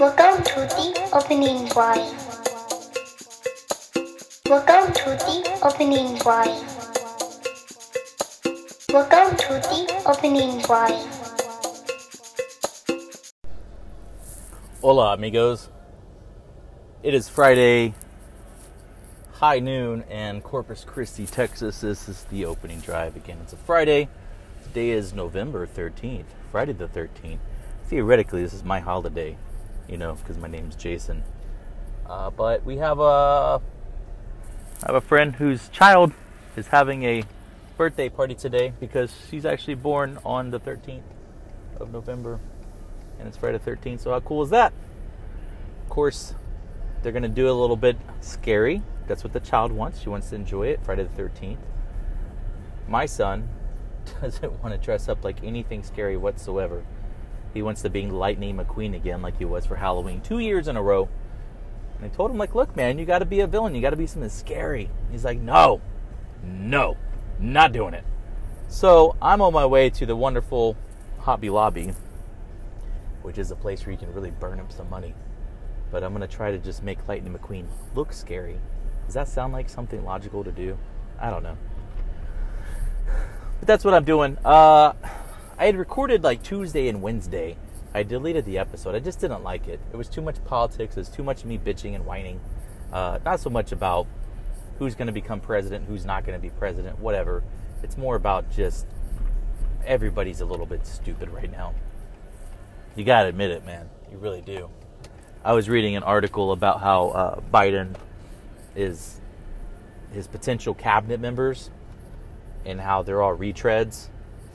Welcome to the opening drive. Welcome to the opening drive. Welcome to the opening drive. Hola, amigos. It is Friday, high noon, and Corpus Christi, Texas. This is the opening drive again. It's a Friday. Today is November 13th, Friday the 13th. Theoretically, this is my holiday, you know, because my name's Jason. Uh, but we have a, I have a friend whose child is having a birthday party today because she's actually born on the 13th of November and it's Friday the 13th. So how cool is that? Of course, they're to do a little bit scary. That's what the child wants. She wants to enjoy it. Friday the 13th. My son doesn't want to dress up like anything scary whatsoever. He wants to be Lightning McQueen again, like he was for Halloween two years in a row. And I told him, like, look, man, you got to be a villain. You got to be something scary. He's like, no, no, not doing it. So I'm on my way to the wonderful Hobby Lobby, which is a place where you can really burn up some money. But I'm going to try to just make Lightning McQueen look scary. Does that sound like something logical to do? I don't know. But that's what I'm doing. Uh, I had recorded like Tuesday and Wednesday. I deleted the episode. I just didn't like it. It was too much politics. It was too much me bitching and whining. Uh, not so much about who's going to become president, who's not going to be president, whatever. It's more about just everybody's a little bit stupid right now. You got to admit it, man. You really do. I was reading an article about how uh, Biden is his potential cabinet members and how they're all retreads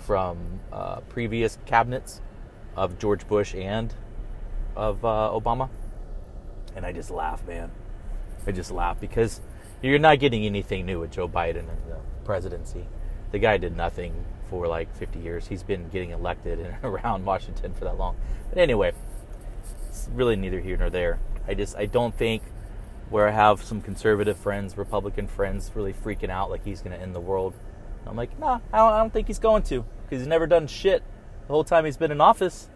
from uh, previous cabinets of George Bush and of uh, Obama. And I just laugh, man. I just laugh because you're not getting anything new with Joe Biden and the presidency. The guy did nothing for like 50 years. He's been getting elected and around Washington for that long. But anyway, it's really neither here nor there. I just I don't think where I have some conservative friends, Republican friends, really freaking out like he's going to end the world. I'm like, nah, I don't, I don't think he's going to because he's never done shit the whole time he's been in office.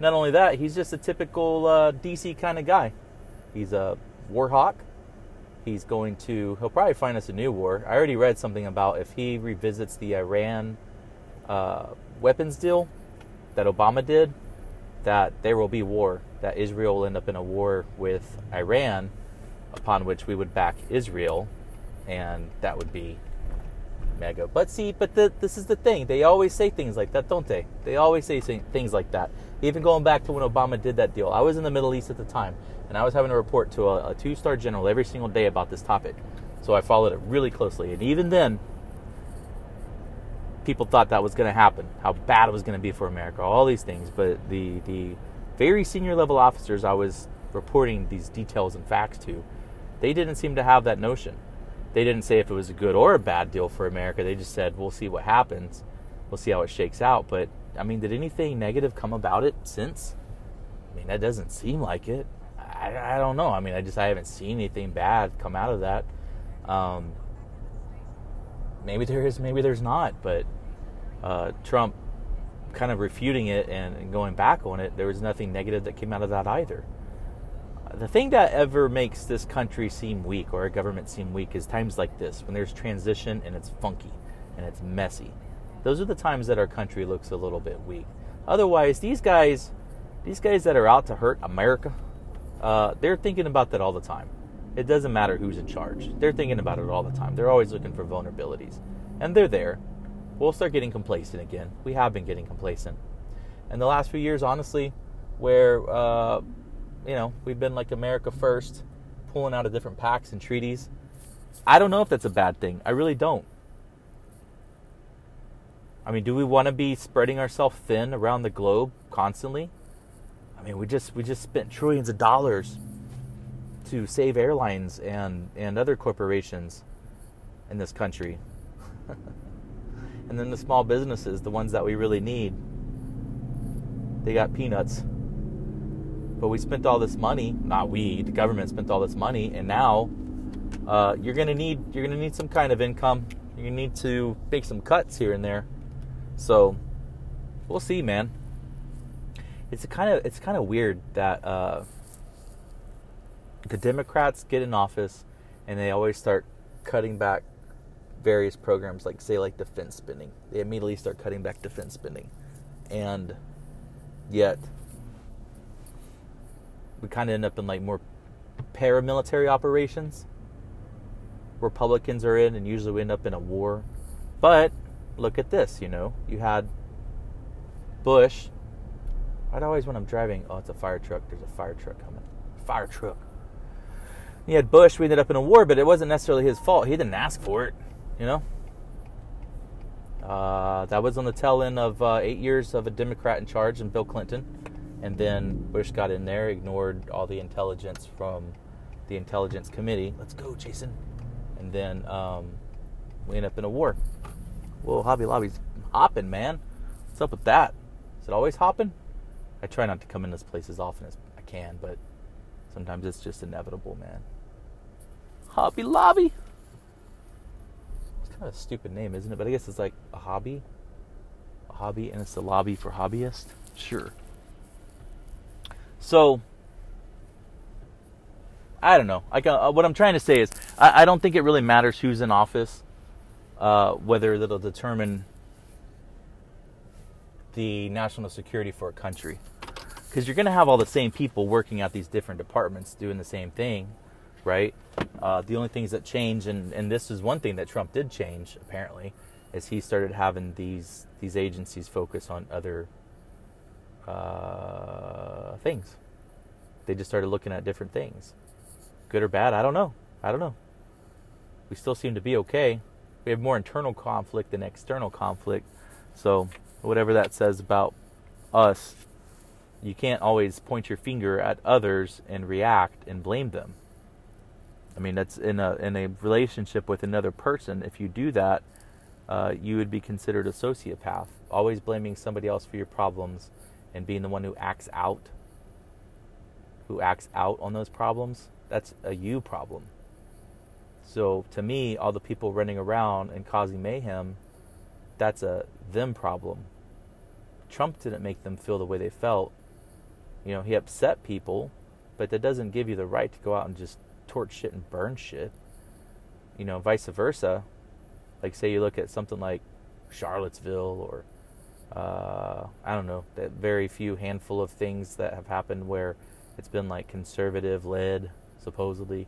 Not only that, he's just a typical uh, DC kind of guy. He's a war hawk. He's going to, he'll probably find us a new war. I already read something about if he revisits the Iran uh, weapons deal that Obama did, that there will be war, that Israel will end up in a war with Iran, upon which we would back Israel, and that would be But see, but the, this is the thing. They always say things like that, don't they? They always say things like that. Even going back to when Obama did that deal. I was in the Middle East at the time, and I was having to report to a, a two star general every single day about this topic. So I followed it really closely. And even then, people thought that was going to happen, how bad it was going to be for America, all these things. But the, the very senior level officers I was reporting these details and facts to, they didn't seem to have that notion they didn't say if it was a good or a bad deal for America. They just said, we'll see what happens. We'll see how it shakes out. But, I mean, did anything negative come about it since? I mean, that doesn't seem like it. I, I don't know. I mean, I just I haven't seen anything bad come out of that. Um, maybe there is, maybe there's not. But uh, Trump kind of refuting it and, and going back on it, there was nothing negative that came out of that either the thing that ever makes this country seem weak or a government seem weak is times like this when there's transition and it's funky and it's messy. Those are the times that our country looks a little bit weak. Otherwise, these guys, these guys that are out to hurt America, uh, they're thinking about that all the time. It doesn't matter who's in charge. They're thinking about it all the time. They're always looking for vulnerabilities, and they're there. We'll start getting complacent again. We have been getting complacent. And the last few years, honestly, where uh, you know, we've been like America first, pulling out of different pacts and treaties. I don't know if that's a bad thing. I really don't. I mean, do we want to be spreading ourselves thin around the globe constantly? I mean, we just we just spent trillions of dollars to save airlines and and other corporations in this country. and then the small businesses, the ones that we really need, they got peanuts. But we spent all this money, not we, the government spent all this money, and now uh, you're gonna need you're gonna need some kind of income. You need to make some cuts here and there. So we'll see, man. It's kind of it's kind of weird that uh, the Democrats get in office and they always start cutting back various programs, like, say, like defense spending. They immediately start cutting back defense spending. And yet, we kind of end up in like more paramilitary operations. Republicans are in, and usually we end up in a war. But look at this, you know, you had Bush. I'd always when I'm driving, oh, it's a fire truck. There's a fire truck coming. Fire truck. He had Bush. We ended up in a war, but it wasn't necessarily his fault. He didn't ask for it, you know. Uh, that was on the tail end of uh, eight years of a Democrat in charge and Bill Clinton. And then Bush got in there, ignored all the intelligence from the Intelligence Committee. Let's go, Jason. And then um, we end up in a war. Whoa, Hobby Lobby's hopping, man. What's up with that? Is it always hopping? I try not to come in this place as often as I can, but sometimes it's just inevitable, man. Hobby Lobby. It's kind of a stupid name, isn't it? But I guess it's like a hobby. A hobby, and it's a lobby for hobbyists. Sure. So, I don't know. I can, uh, what I'm trying to say is, I, I, don't think it really matters who's in office, uh, whether that'll determine the national security for a country. Because you're going to have all the same people working at these different departments doing the same thing, right? Uh, the only things that change, and, and this is one thing that Trump did change apparently, is he started having these these agencies focus on other uh, things. They just started looking at different things, good or bad. I don't know. I don't know. We still seem to be okay. We have more internal conflict than external conflict, so whatever that says about us, you can't always point your finger at others and react and blame them. I mean, that's in a in a relationship with another person. If you do that, uh, you would be considered a sociopath. Always blaming somebody else for your problems and being the one who acts out, who acts out on those problems. That's a you problem. So to me, all the people running around and causing mayhem, that's a them problem. Trump didn't make them feel the way they felt. You know, he upset people, but that doesn't give you the right to go out and just torch shit and burn shit. You know, vice versa. Like, say you look at something like Charlottesville or, uh, I don't know, that very few handful of things that have happened where it's been like conservative led, supposedly,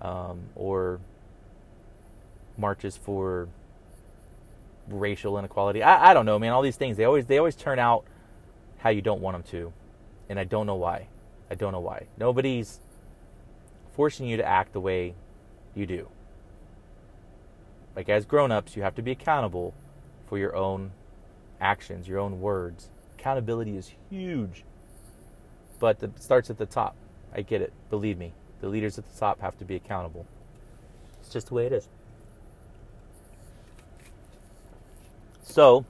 um, or marches for racial inequality. I, I don't know, man. All these things they always they always turn out how you don't want them to, and I don't know why. I don't know why. Nobody's forcing you to act the way you do. Like as grown-ups, you have to be accountable for your own actions, your own words. Accountability is huge. But it starts at the top. I get it. Believe me. The leaders at the top have to be accountable. It's just the way it is. So,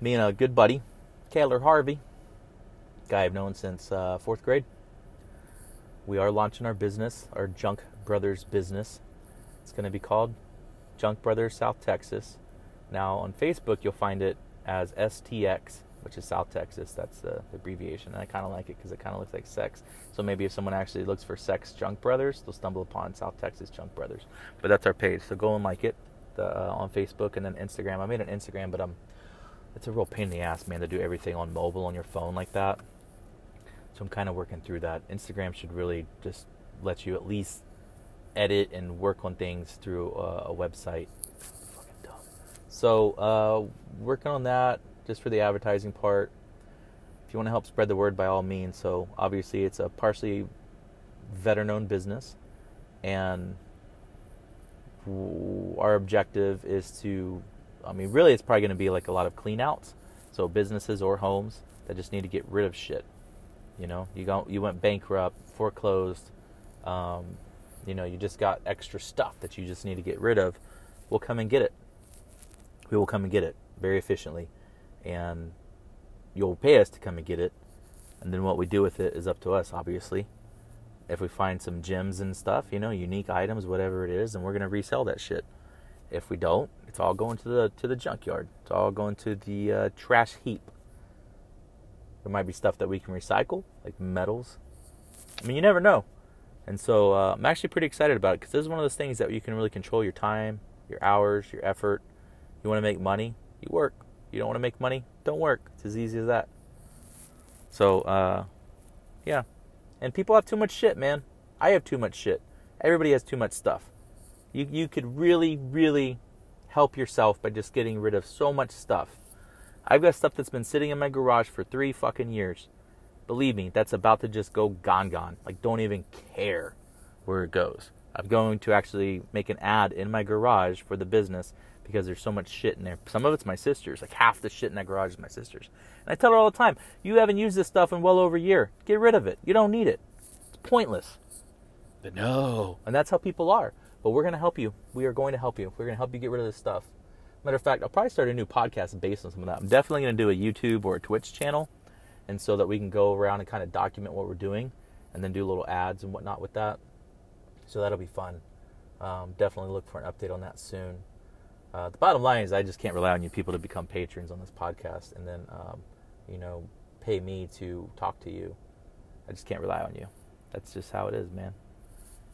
me and a good buddy, Taylor Harvey, guy I've known since uh, fourth grade, we are launching our business, our Junk Brothers business. It's going to be called Junk Brothers South Texas. Now, on Facebook, you'll find it as STX, which is South Texas. That's the, abbreviation. And I kind of like it because it kind of looks like sex. So maybe if someone actually looks for Sex Junk Brothers, they'll stumble upon South Texas Junk Brothers. But that's our page. So go and like it the, uh, on Facebook and then Instagram. I made an Instagram, but um, it's a real pain in the ass, man, to do everything on mobile on your phone like that. So I'm kind of working through that. Instagram should really just let you at least edit and work on things through uh, a website. So uh, working on that just for the advertising part. If you want to help spread the word, by all means. So obviously, it's a partially veteran-owned business, and our objective is to, I mean, really, it's probably going to be like a lot of cleanouts. So businesses or homes that just need to get rid of shit. You know, you go, you went bankrupt, foreclosed. Um, you know, you just got extra stuff that you just need to get rid of. We'll come and get it. We will come and get it very efficiently, and you'll pay us to come and get it. And then what we do with it is up to us, obviously if we find some gems and stuff, you know, unique items, whatever it is, and we're gonna resell that shit. If we don't, it's all going to the to the junkyard. It's all going to the uh, trash heap. There might be stuff that we can recycle, like metals, I mean, you never know. And so uh, I'm actually pretty excited about it because this is one of those things that you can really control your time, your hours, your effort. You want to make money, you work. You don't want to make money, don't work. It's as easy as that. So, uh, yeah. And people have too much shit, man. I have too much shit. Everybody has too much stuff. You you could really, really help yourself by just getting rid of so much stuff. I've got stuff that's been sitting in my garage for three fucking years. Believe me, that's about to just go gone gone. Like don't even care where it goes. I'm going to actually make an ad in my garage for the business because there's so much shit in there. Some of it's my sister's. Like half the shit in that garage is my sister's. And I tell her all the time, you haven't used this stuff in well over a year. Get rid of it. You don't need it. It's pointless. But no. And that's how people are. But we're going to help you. We are going to help you. We're going to help you get rid of this stuff. Matter of fact, I'll probably start a new podcast based on some of that. I'm definitely going to do a YouTube or a Twitch channel. And so that we can go around and kind of document what we're doing and then do little ads and whatnot with that. So that'll be fun. Um, definitely look for an update on that soon. Uh, the bottom line is, I just can't rely on you people to become patrons on this podcast and then, um, you know, pay me to talk to you. I just can't rely on you. That's just how it is, man.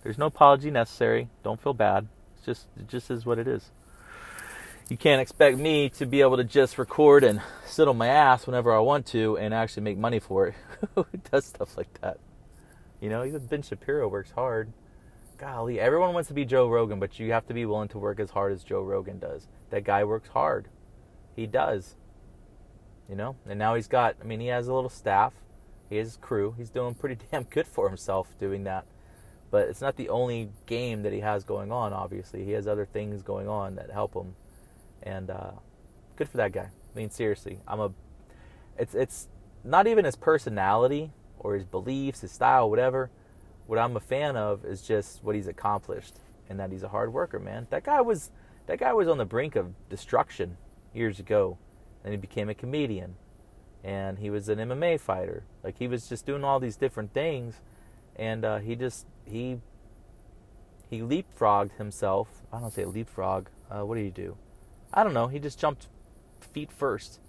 There's no apology necessary. Don't feel bad. It's just it just is what it is. You can't expect me to be able to just record and sit on my ass whenever I want to and actually make money for it. Who does stuff like that? You know, even Ben Shapiro works hard golly, everyone wants to be Joe Rogan, but you have to be willing to work as hard as Joe Rogan does. That guy works hard. He does. You know? And now he's got, I mean, he has a little staff, he has his crew. He's doing pretty damn good for himself doing that. But it's not the only game that he has going on, obviously. He has other things going on that help him. And uh, good for that guy. I mean, seriously, I'm a. It's it's not even his personality or his beliefs, his style, whatever what I'm a fan of is just what he's accomplished and that he's a hard worker, man. That guy was that guy was on the brink of destruction years ago. and he became a comedian and he was an MMA fighter. Like he was just doing all these different things and uh, he just he he leapfrogged himself. I don't say leapfrog. Uh, what did he do? I don't know. He just jumped feet first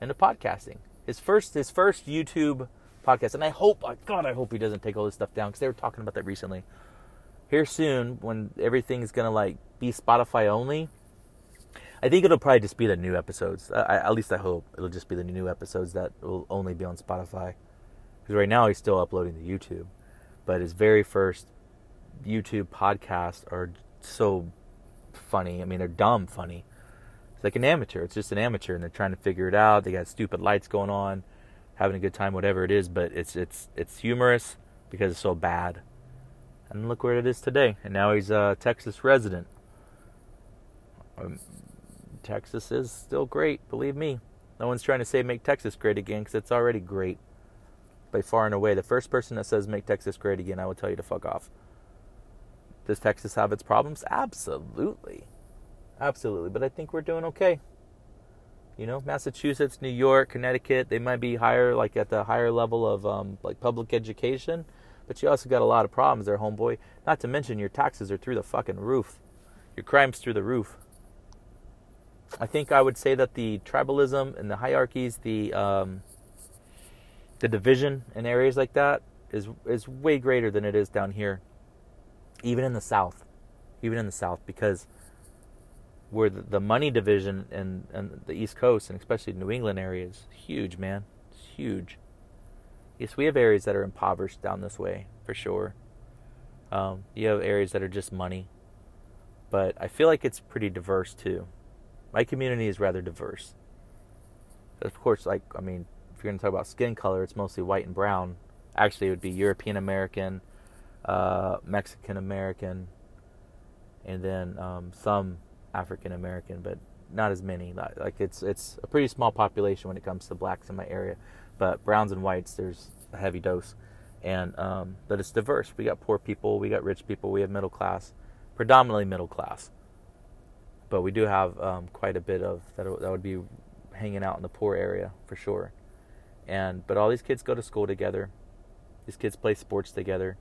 into podcasting. His first his first YouTube podcast. And I hope, uh, God, I hope he doesn't take all this stuff down because they were talking about that recently. Here soon, when everything's gonna like be Spotify only, I think it'll probably just be the new episodes. I, at least I hope it'll just be the new episodes that will only be on Spotify. Because right now he's still uploading to YouTube, but his very first YouTube podcasts are so funny. I mean, they're dumb funny. It's like an amateur. It's just an amateur, and they're trying to figure it out. They got stupid lights going on having a good time, whatever it is. But it's it's it's humorous because it's so bad. And look where it is today. And now he's a Texas resident. Um, Texas is still great, believe me. No one's trying to say make Texas great again because it's already great by far and away. The first person that says make Texas great again, I will tell you to fuck off. Does Texas have its problems? Absolutely. Absolutely. But I think we're doing okay. You know, Massachusetts, New York, Connecticut, they might be higher, like at the higher level of um, like public education, but you also got a lot of problems there, homeboy. Not to mention your taxes are through the fucking roof, your crimes through the roof. I think I would say that the tribalism and the hierarchies, the um, the division in areas like that is is way greater than it is down here, even in the South, even in the South, because where the, money division in the East Coast and especially New England area is huge, man. It's huge. Yes, we have areas that are impoverished down this way for sure. Um, you have areas that are just money, but I feel like it's pretty diverse too. My community is rather diverse. Of course, like I mean, if you're going to talk about skin color, it's mostly white and brown. Actually, it would be European American, uh, Mexican American, and then um, some African American, but not as many. Like it's it's a pretty small population when it comes to blacks in my area, but browns and whites there's a heavy dose, and um, but it's diverse. We got poor people, we got rich people, we have middle class, predominantly middle class, but we do have um, quite a bit of that. That would be hanging out in the poor area for sure, and but all these kids go to school together. These kids play sports together.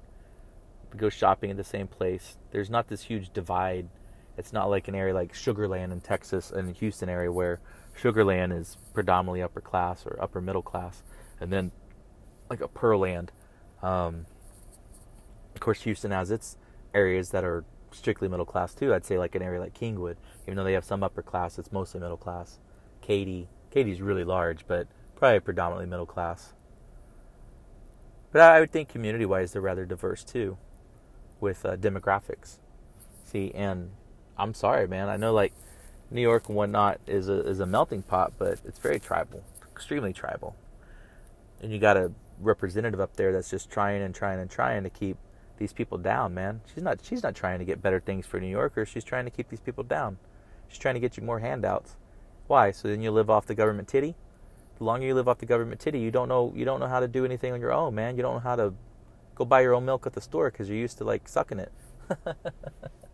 We go shopping at the same place. There's not this huge divide it's not like an area like Sugarland in Texas and Houston area where Sugarland is predominantly upper class or upper middle class, and then like a Pearland, um, Of course, Houston has its areas that are strictly middle class too. I'd say like an area like Kingwood, even though they have some upper class, it's mostly middle class. Katy, Katy's really large, but probably predominantly middle class. But I would think community-wise, they're rather diverse too, with uh, demographics. See, and I'm sorry, man. I know like New York and whatnot is a is a melting pot, but it's very tribal, extremely tribal. And you got a representative up there that's just trying and trying and trying to keep these people down, man. She's not she's not trying to get better things for New Yorkers. She's trying to keep these people down. She's trying to get you more handouts. Why? So then you live off the government titty. The longer you live off the government titty, you don't know you don't know how to do anything on your own, man. You don't know how to go buy your own milk at the store because you're used to like sucking it.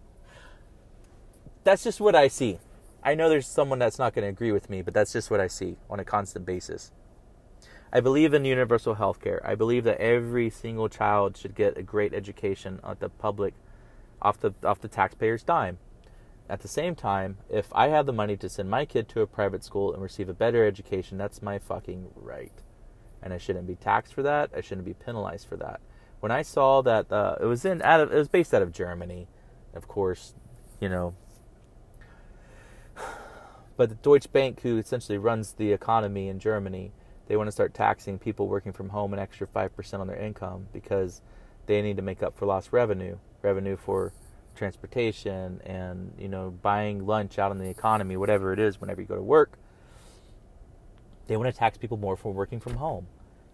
that's just what I see. I know there's someone that's not going to agree with me, but that's just what I see on a constant basis. I believe in universal health care. I believe that every single child should get a great education at the public off the off the taxpayer's dime. At the same time, if I have the money to send my kid to a private school and receive a better education, that's my fucking right. And I shouldn't be taxed for that. I shouldn't be penalized for that. When I saw that uh, it was in out of, it was based out of Germany, of course, you know, but the Deutsche Bank, who essentially runs the economy in Germany, they want to start taxing people working from home an extra 5% on their income because they need to make up for lost revenue, revenue for transportation and, you know, buying lunch out in the economy, whatever it is, whenever you go to work. They want to tax people more for working from home.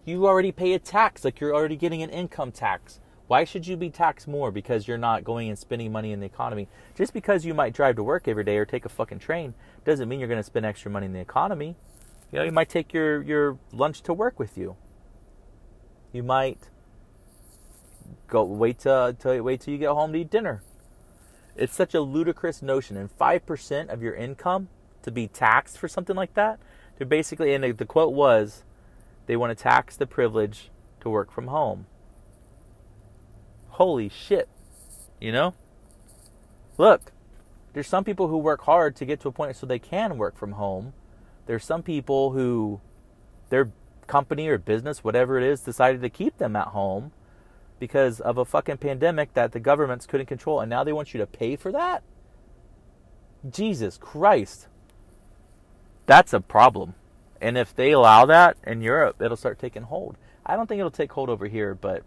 You already pay a tax, like you're already getting an income tax. Why should you be taxed more because you're not going and spending money in the economy? Just because you might drive to work every day or take a fucking train doesn't mean you're going to spend extra money in the economy. You know, you might take your, your lunch to work with you. You might go wait to, to wait till you get home to eat dinner. It's such a ludicrous notion, and five percent of your income to be taxed for something like that. They're basically, and the quote was, they want to tax the privilege to work from home holy shit. You know? Look, there's some people who work hard to get to a point so they can work from home. There's some people who their company or business, whatever it is, decided to keep them at home because of a fucking pandemic that the governments couldn't control and now they want you to pay for that? Jesus Christ. That's a problem. And if they allow that in Europe, it'll start taking hold. I don't think it'll take hold over here, but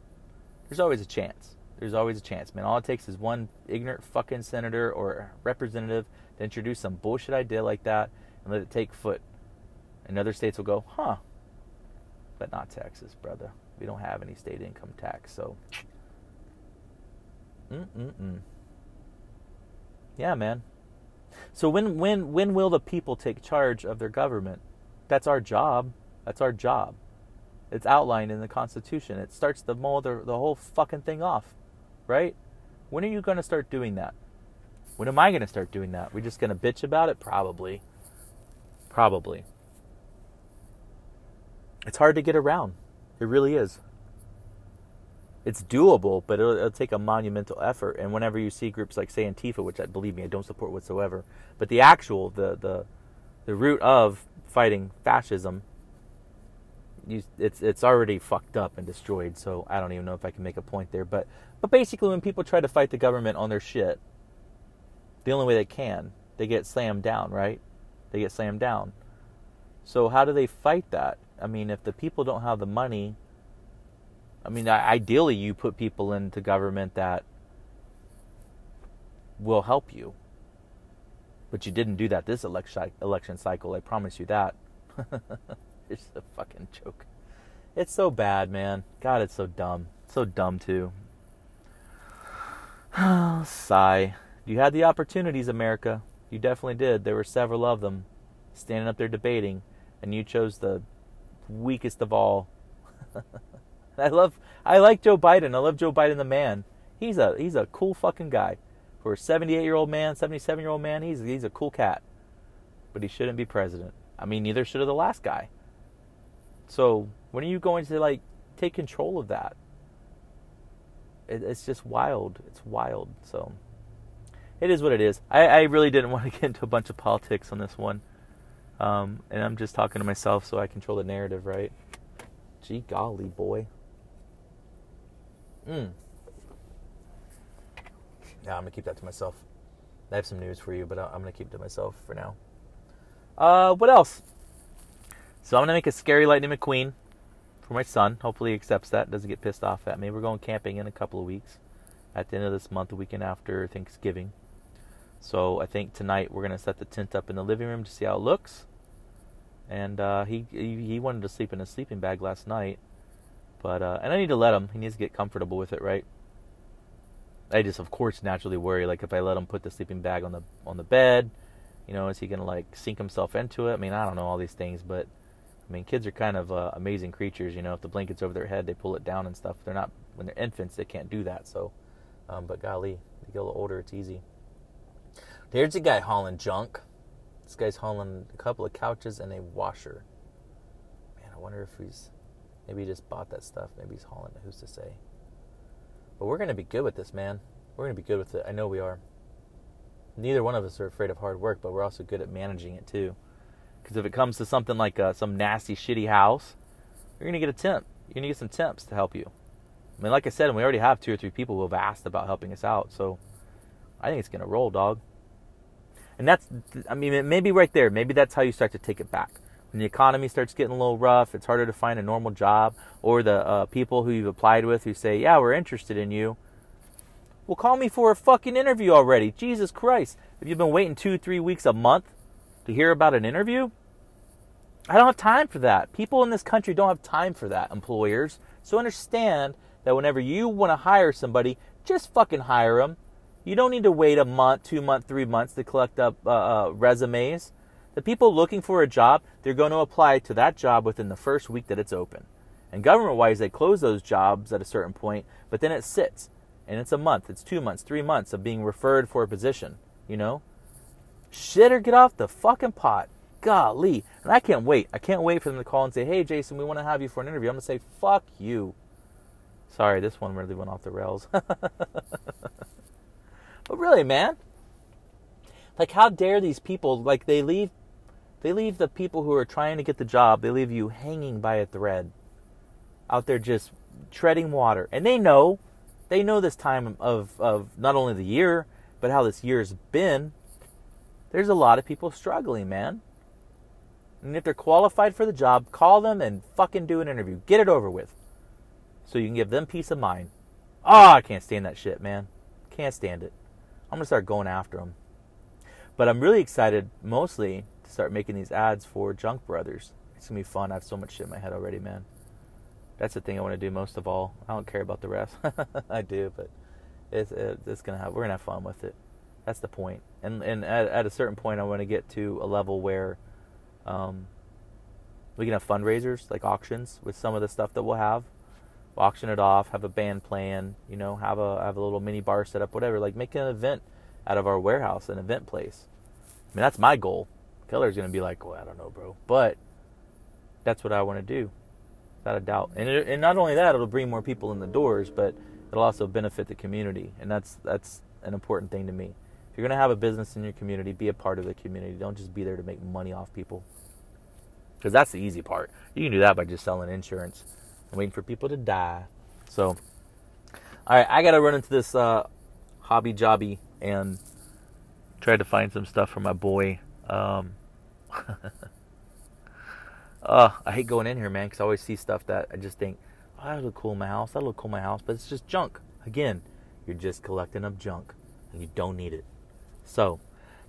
there's always a chance there's always a chance, man. All it takes is one ignorant fucking senator or representative to introduce some bullshit idea like that and let it take foot. And other states will go, huh. But not Texas, brother. We don't have any state income tax, so. Mm-mm-mm. Yeah, man. So when when when will the people take charge of their government? That's our job. That's our job. It's outlined in the Constitution. It starts to mold the, the whole fucking thing off right? When are you going to start doing that? When am I going to start doing that? We're just going to bitch about it? Probably. Probably. It's hard to get around. It really is. It's doable, but it'll, it'll, take a monumental effort. And whenever you see groups like, say, Antifa, which I believe me, I don't support whatsoever, but the actual, the the the root of fighting fascism you, it's it's already fucked up and destroyed. So I don't even know if I can make a point there. But but basically, when people try to fight the government on their shit, the only way they can, they get slammed down, right? They get slammed down. So how do they fight that? I mean, if the people don't have the money, I mean, ideally you put people into government that will help you. But you didn't do that this election election cycle. I promise you that. It's a fucking joke. It's so bad, man. God, it's so dumb. So dumb too. Oh sigh. You had the opportunities, America. You definitely did. There were several of them standing up there debating, and you chose the weakest of all. I love I like Joe Biden. I love Joe Biden the man. He's a he's a cool fucking guy. For a 78 year old man, 77 year old man, he's he's a cool cat. But he shouldn't be president. I mean, neither should have the last guy. So when are you going to like take control of that? It, it's just wild. It's wild. So it is what it is. I, I, really didn't want to get into a bunch of politics on this one. Um, and I'm just talking to myself so I control the narrative, right? Gee golly, boy. Mm. Yeah, I'm gonna keep that to myself. I have some news for you, but I'm gonna keep it to myself for now. Uh, what else? So I'm gonna make a scary Lightning McQueen for my son. Hopefully he accepts that. Doesn't get pissed off at me. We're going camping in a couple of weeks. At the end of this month, the weekend after Thanksgiving. So I think tonight we're gonna set the tent up in the living room to see how it looks. And uh, he, he wanted to sleep in a sleeping bag last night, but uh, and I need to let him. He needs to get comfortable with it, right? I just, of course, naturally worry. Like if I let him put the sleeping bag on the on the bed, you know, is he gonna like sink himself into it? I mean, I don't know all these things, but I mean, kids are kind of uh, amazing creatures. You know, if the blanket's over their head, they pull it down and stuff. They're not when they're infants, they can't do that. So, um, but golly, they get a little older, it's easy. There's a guy hauling junk. This guy's hauling a couple of couches and a washer. Man, I wonder if he's maybe he just bought that stuff. Maybe he's hauling it. Who's to say? But we're gonna be good with this, man. We're gonna be good with it. I know we are. Neither one of us are afraid of hard work, but we're also good at managing it too. Because if it comes to something like uh, some nasty, shitty house, you're gonna get a temp. You're gonna get some temps to help you. I mean, like I said, we already have two or three people who have asked about helping us out, so I think it's gonna roll, dog. And that's, I mean, maybe right there, maybe that's how you start to take it back. When the economy starts getting a little rough, it's harder to find a normal job, or the uh, people who you've applied with who say, "Yeah, we're interested in you." Well, call me for a fucking interview already. Jesus Christ! If you've been waiting two, three weeks, a month to hear about an interview, I don't have time for that. People in this country don't have time for that. Employers, so understand that whenever you want to hire somebody, just fucking hire them. You don't need to wait a month, two months, three months to collect up uh, uh, resumes. The people looking for a job, they're going to apply to that job within the first week that it's open. And government wise, they close those jobs at a certain point, but then it sits. And it's a month, it's two months, three months of being referred for a position, you know? Shit or get off the fucking pot. Golly. And I can't wait. I can't wait for them to call and say, hey, Jason, we want to have you for an interview. I'm going to say, fuck you. Sorry, this one really went off the rails. but really, man, like how dare these people like they leave they leave the people who are trying to get the job, they leave you hanging by a thread. Out there just treading water. And they know they know this time of of not only the year, but how this year's been. There's a lot of people struggling, man. And if they're qualified for the job, call them and fucking do an interview. Get it over with. So you can give them peace of mind. Oh, I can't stand that shit, man. Can't stand it. I'm going to start going after them. But I'm really excited mostly to start making these ads for Junk Brothers. It's going to be fun. I have so much shit in my head already, man. That's the thing I want to do most of all. I don't care about the rest. I do, but it's, it's going to have we're going to have fun with it. That's the point. And and at, at a certain point I want to get to a level where um, we can have fundraisers like auctions with some of the stuff that we'll have auction it off, have a band plan, you know, have a have a little mini bar set up, whatever. Like make an event out of our warehouse, an event place. I mean, that's my goal. Keller's gonna be like, well, I don't know, bro, but that's what I want to do, without a doubt. And it, and not only that, it'll bring more people in the doors, but it'll also benefit the community, and that's that's an important thing to me. If you're gonna have a business in your community, be a part of the community. Don't just be there to make money off people, because that's the easy part. You can do that by just selling insurance and waiting for people to die. So, all right, I got to run into this uh, hobby jobby and try to find some stuff for my boy. Um, uh, I hate going in here, man, because I always see stuff that I just think, oh, that look cool in my house. That look cool in my house, but it's just junk. Again, you're just collecting up junk, and you don't need it. So,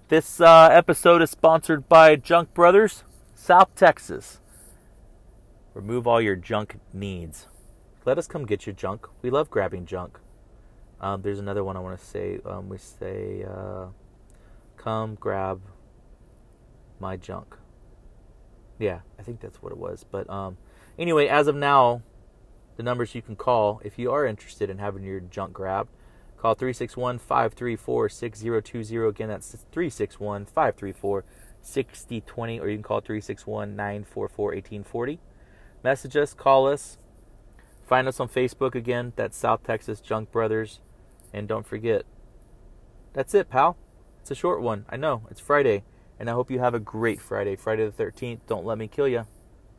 this uh, episode is sponsored by Junk Brothers, South Texas. Remove all your junk needs. Let us come get your junk. We love grabbing junk. Um, there's another one I want to say. Um, we say, uh, come grab my junk. Yeah, I think that's what it was. But um, anyway, as of now, the numbers you can call if you are interested in having your junk grabbed. Call 361 534 6020. Again, that's 361 534 6020. Or you can call 361 944 1840 message us, call us, find us on Facebook again. That's South Texas Junk Brothers. And don't forget, that's it, pal. It's a short one. I know. It's Friday. And I hope you have a great Friday. Friday the 13th. Don't let me kill you.